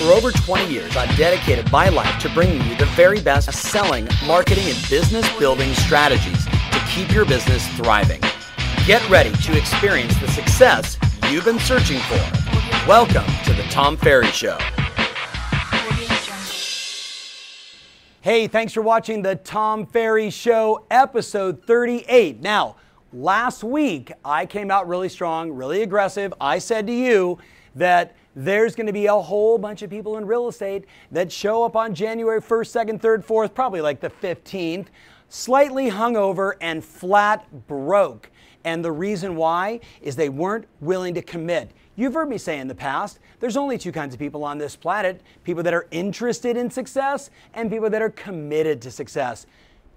For over 20 years, I've dedicated my life to bringing you the very best selling, marketing, and business building strategies to keep your business thriving. Get ready to experience the success you've been searching for. Welcome to the Tom Ferry Show. Hey, thanks for watching the Tom Ferry Show, episode 38. Now, last week I came out really strong, really aggressive. I said to you that there's going to be a whole bunch of people in real estate that show up on January 1st, 2nd, 3rd, 4th, probably like the 15th, slightly hungover and flat broke. And the reason why is they weren't willing to commit. You've heard me say in the past, there's only two kinds of people on this planet people that are interested in success and people that are committed to success.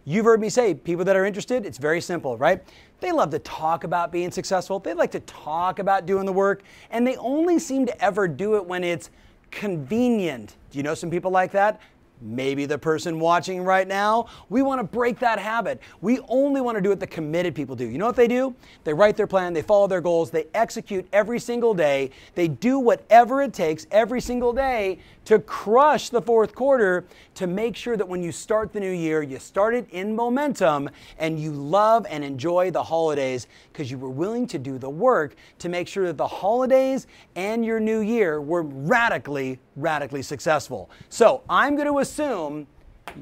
You've heard me say, people that are interested, it's very simple, right? They love to talk about being successful. They like to talk about doing the work, and they only seem to ever do it when it's convenient. Do you know some people like that? Maybe the person watching right now. We want to break that habit. We only want to do what the committed people do. You know what they do? They write their plan, they follow their goals, they execute every single day, they do whatever it takes every single day to crush the fourth quarter to make sure that when you start the new year, you start it in momentum and you love and enjoy the holidays because you were willing to do the work to make sure that the holidays and your new year were radically, radically successful. So I'm going to assume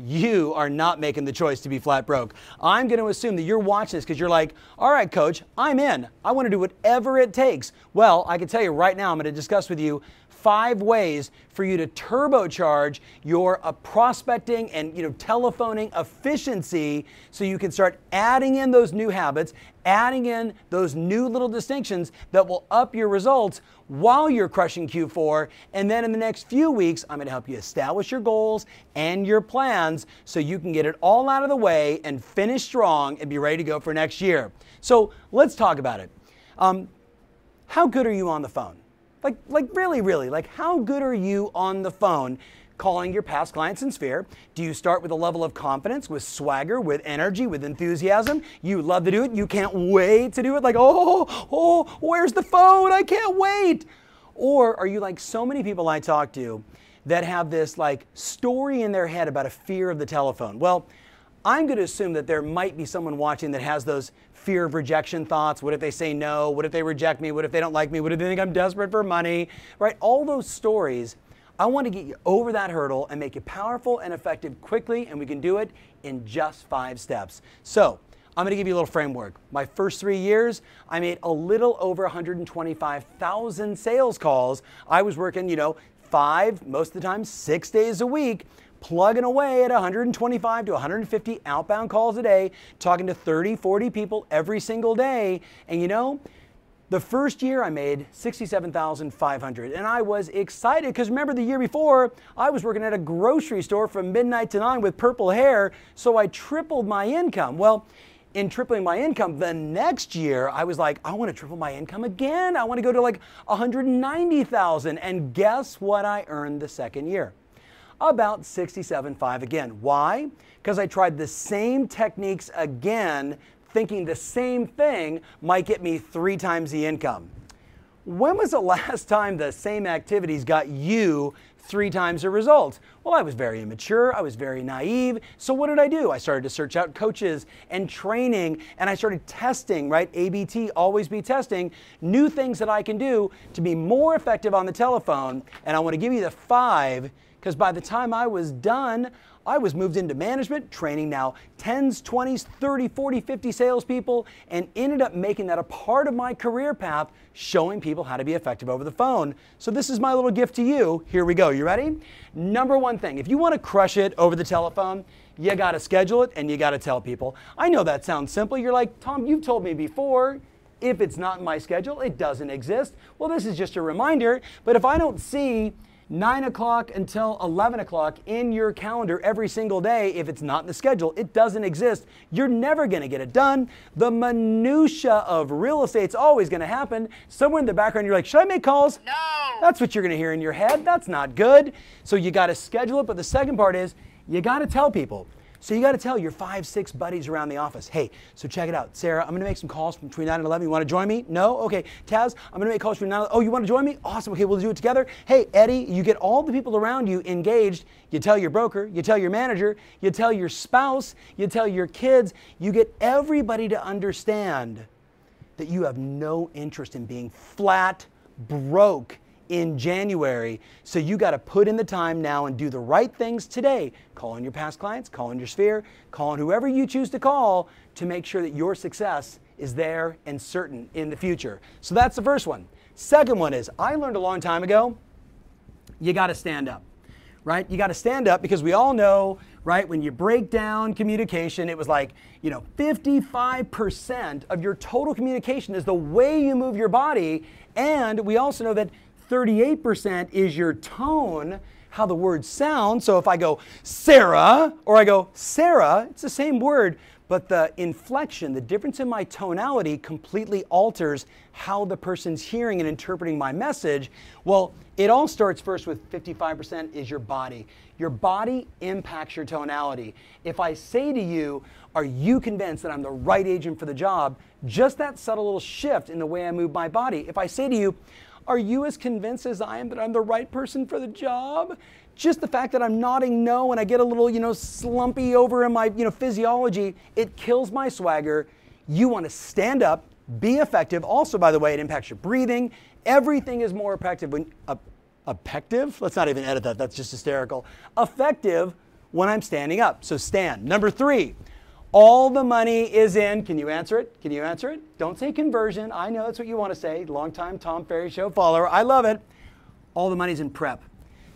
you are not making the choice to be flat broke. I'm going to assume that you're watching this because you're like, all right, coach, I'm in. I want to do whatever it takes. Well, I can tell you right now, I'm going to discuss with you five ways for you to turbocharge your uh, prospecting and you know telephoning efficiency so you can start adding in those new habits adding in those new little distinctions that will up your results while you're crushing Q4 and then in the next few weeks I'm going to help you establish your goals and your plans so you can get it all out of the way and finish strong and be ready to go for next year. So let's talk about it. Um, how good are you on the phone like, like really, really, like how good are you on the phone calling your past clients in Sphere? Do you start with a level of confidence, with swagger, with energy, with enthusiasm? You love to do it. You can't wait to do it. Like, oh, oh, oh where's the phone? I can't wait. Or are you like so many people I talk to that have this like story in their head about a fear of the telephone? Well, I'm going to assume that there might be someone watching that has those fear of rejection thoughts. What if they say no? What if they reject me? What if they don't like me? What if they think I'm desperate for money? Right? All those stories. I want to get you over that hurdle and make you powerful and effective quickly, and we can do it in just five steps. So, I'm going to give you a little framework. My first three years, I made a little over 125,000 sales calls. I was working, you know, five, most of the time, six days a week plugging away at 125 to 150 outbound calls a day, talking to 30, 40 people every single day. And you know, the first year I made 67,500 and I was excited because remember the year before I was working at a grocery store from midnight to 9 with purple hair, so I tripled my income. Well, in tripling my income, the next year I was like, I want to triple my income again. I want to go to like 190,000 and guess what I earned the second year? About 67.5 again. Why? Because I tried the same techniques again, thinking the same thing might get me three times the income. When was the last time the same activities got you three times the results? Well, I was very immature, I was very naive. So what did I do? I started to search out coaches and training and I started testing, right? ABT, always be testing, new things that I can do to be more effective on the telephone. And I want to give you the five because by the time I was done, I was moved into management, training now 10s, 20s, 30, 40, 50 salespeople, and ended up making that a part of my career path, showing people how to be effective over the phone. So, this is my little gift to you. Here we go. You ready? Number one thing if you want to crush it over the telephone, you got to schedule it and you got to tell people. I know that sounds simple. You're like, Tom, you've told me before. If it's not in my schedule, it doesn't exist. Well, this is just a reminder. But if I don't see 9 o'clock until 11 o'clock in your calendar every single day. If it's not in the schedule, it doesn't exist. You're never going to get it done. The minutia of real estate's always going to happen. Somewhere in the background, you're like, should I make calls? No. That's what you're going to hear in your head. That's not good. So you got to schedule it. But the second part is you got to tell people. So you got to tell your five, six buddies around the office, hey, so check it out. Sarah, I'm going to make some calls between 9 and 11. You want to join me? No? Okay. Taz, I'm going to make calls between 9 and 11. Oh, you want to join me? Awesome. Okay, we'll do it together. Hey, Eddie, you get all the people around you engaged. You tell your broker, you tell your manager, you tell your spouse, you tell your kids. You get everybody to understand that you have no interest in being flat broke in January. So you got to put in the time now and do the right things today. Call on your past clients, call on your sphere, call on whoever you choose to call to make sure that your success is there and certain in the future. So that's the first one. Second one is I learned a long time ago, you got to stand up. Right? You got to stand up because we all know, right, when you break down communication, it was like, you know, 55% of your total communication is the way you move your body. And we also know that 38% is your tone, how the words sound. So if I go Sarah or I go Sarah, it's the same word, but the inflection, the difference in my tonality completely alters how the person's hearing and interpreting my message. Well, it all starts first with 55% is your body. Your body impacts your tonality. If I say to you, Are you convinced that I'm the right agent for the job? Just that subtle little shift in the way I move my body. If I say to you, are you as convinced as I am that I'm the right person for the job? Just the fact that I'm nodding no and I get a little, you know, slumpy over in my, you know, physiology, it kills my swagger. You want to stand up, be effective. Also, by the way, it impacts your breathing. Everything is more effective when uh, effective. Let's not even edit that. That's just hysterical. Effective when I'm standing up. So stand. Number three, all the money is in. Can you answer it? Can you answer it? Don't say conversion. I know that's what you want to say. Long-time Tom Ferry Show follower. I love it. All the money's in prep.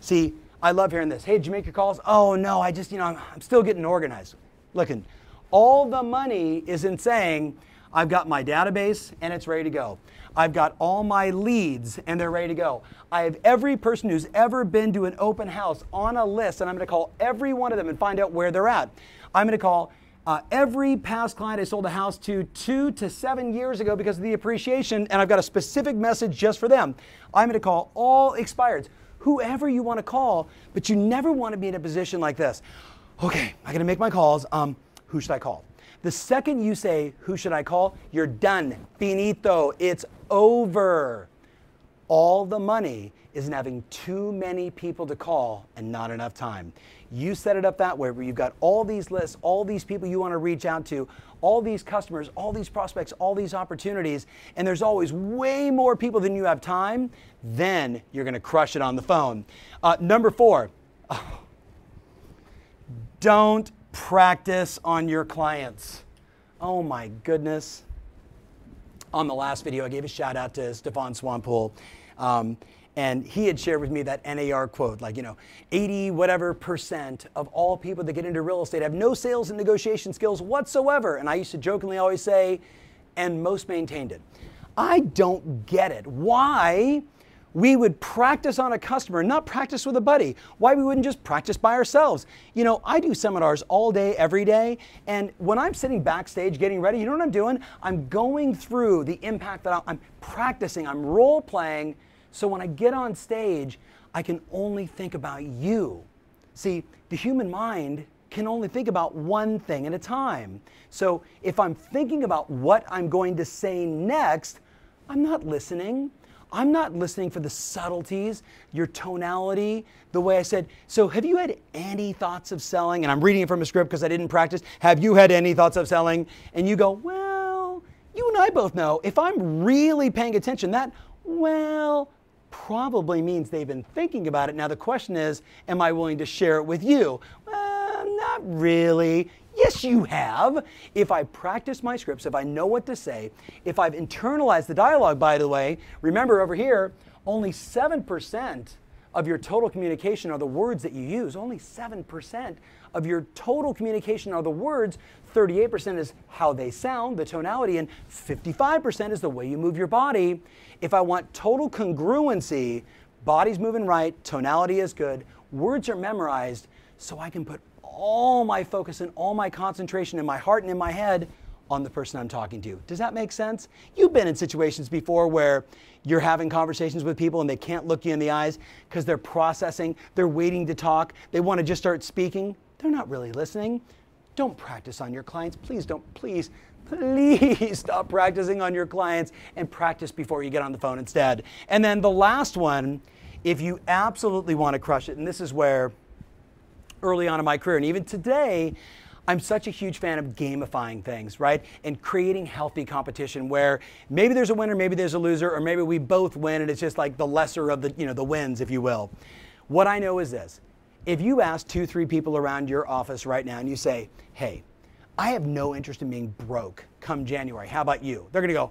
See, I love hearing this. Hey, did you make your calls? Oh, no, I just, you know, I'm, I'm still getting organized. Looking, all the money is in saying, I've got my database and it's ready to go. I've got all my leads and they're ready to go. I have every person who's ever been to an open house on a list and I'm going to call every one of them and find out where they're at. I'm going to call uh, every past client I sold a house to two to seven years ago because of the appreciation, and I've got a specific message just for them. I'm going to call all expireds, whoever you want to call, but you never want to be in a position like this. Okay, I'm going to make my calls. Um, who should I call? The second you say, Who should I call? You're done. Finito. It's over. All the money is in having too many people to call and not enough time. You set it up that way where you've got all these lists, all these people you want to reach out to, all these customers, all these prospects, all these opportunities, and there's always way more people than you have time, then you're going to crush it on the phone. Uh, number four, oh, don't practice on your clients. Oh my goodness. On the last video, I gave a shout out to Stefan Swanepoel. Um, and he had shared with me that NAR quote, like, you know, 80 whatever percent of all people that get into real estate have no sales and negotiation skills whatsoever. And I used to jokingly always say, and most maintained it. I don't get it. Why we would practice on a customer, not practice with a buddy. Why we wouldn't just practice by ourselves. You know, I do seminars all day, every day, and when I'm sitting backstage getting ready, you know what I'm doing? I'm going through the impact that I'm practicing, I'm role playing so when I get on stage, I can only think about you. See, the human mind can only think about one thing at a time. So if I'm thinking about what I'm going to say next, I'm not listening. I'm not listening for the subtleties, your tonality, the way I said. So, have you had any thoughts of selling? And I'm reading it from a script because I didn't practice. Have you had any thoughts of selling? And you go, well, you and I both know if I'm really paying attention, that, well, probably means they've been thinking about it. Now, the question is, am I willing to share it with you? Well, not really. Yes, you have. If I practice my scripts, if I know what to say, if I've internalized the dialogue, by the way, remember over here, only 7% of your total communication are the words that you use. Only 7% of your total communication are the words. 38% is how they sound, the tonality, and 55% is the way you move your body. If I want total congruency, body's moving right, tonality is good, words are memorized, so I can put all my focus and all my concentration in my heart and in my head on the person I'm talking to. Does that make sense? You've been in situations before where you're having conversations with people and they can't look you in the eyes because they're processing, they're waiting to talk, they want to just start speaking. They're not really listening. Don't practice on your clients. Please don't, please, please stop practicing on your clients and practice before you get on the phone instead. And then the last one, if you absolutely want to crush it, and this is where early on in my career, and even today, I'm such a huge fan of gamifying things, right? And creating healthy competition where maybe there's a winner, maybe there's a loser, or maybe we both win and it's just like the lesser of the, you know, the wins, if you will. What I know is this. If you ask two, three people around your office right now and you say, hey, I have no interest in being broke come January. How about you? They're to go,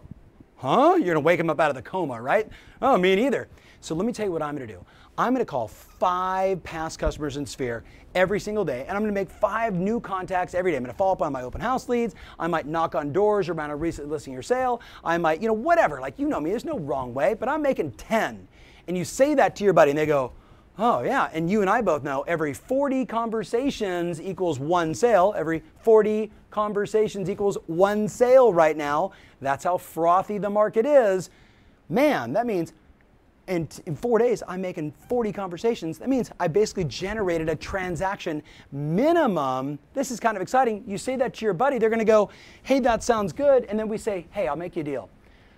huh? You're to wake them up out of the coma, right? Oh, me neither. So let me tell you what I'm going to do. I'm going to call five past customers in Sphere every single day, and I'm going to make five new contacts every day. I'm going to follow up on my open house leads. I might knock on doors around a recent listing or sale. I might, you know, whatever. Like, you know me, there's no wrong way, but I'm making 10. And you say that to your buddy, and they go, Oh, yeah. And you and I both know every 40 conversations equals one sale. Every 40 conversations equals one sale right now. That's how frothy the market is. Man, that means in, in four days, I'm making 40 conversations. That means I basically generated a transaction minimum. This is kind of exciting. You say that to your buddy, they're going to go, hey, that sounds good. And then we say, hey, I'll make you a deal.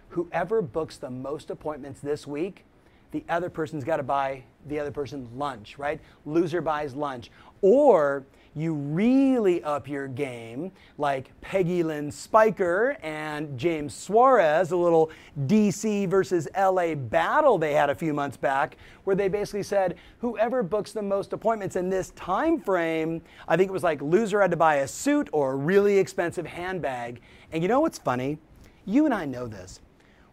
Whoever books the most appointments this week, the other person's got to buy the other person lunch, right? Loser buys lunch. Or you really up your game, like Peggy Lynn Spiker and James Suarez, a little DC versus LA battle they had a few months back, where they basically said whoever books the most appointments in this time frame, I think it was like loser had to buy a suit or a really expensive handbag. And you know what's funny? You and I know this.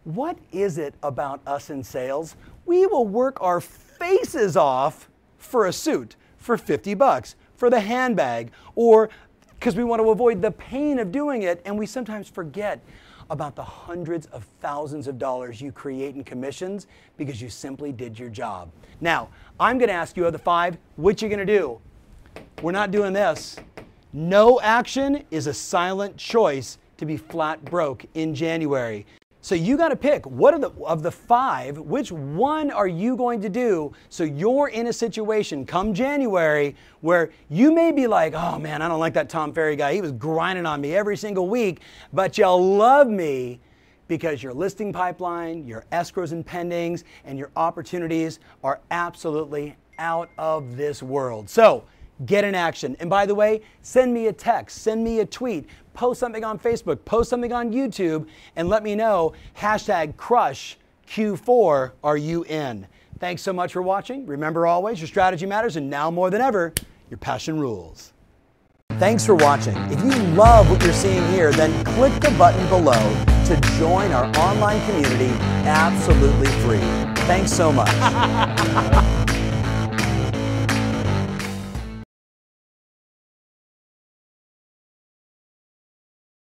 What is it about us in sales? We will work our faces off for a suit for 50 bucks, for the handbag, or because we want to avoid the pain of doing it, and we sometimes forget about the hundreds of thousands of dollars you create in commissions because you simply did your job. Now, I'm going to ask you of the five, what you're going to do? We're not doing this. No action is a silent choice to be flat broke in January. So you got to pick what are the of the five, which one are you going to do so you're in a situation come January where you may be like, "Oh man, I don't like that Tom Ferry guy. He was grinding on me every single week, but you'll love me because your listing pipeline, your escrows and pendings, and your opportunities are absolutely out of this world." So, get in action. And by the way, send me a text, send me a tweet, post something on Facebook, post something on YouTube, and let me know hashtag crush Q4 are you in? Thanks so much for watching. Remember always, your strategy matters, and now more than ever, your passion rules. Thanks for watching. If you love what you're seeing here, then click the button below to join our online community absolutely free. Thanks so much.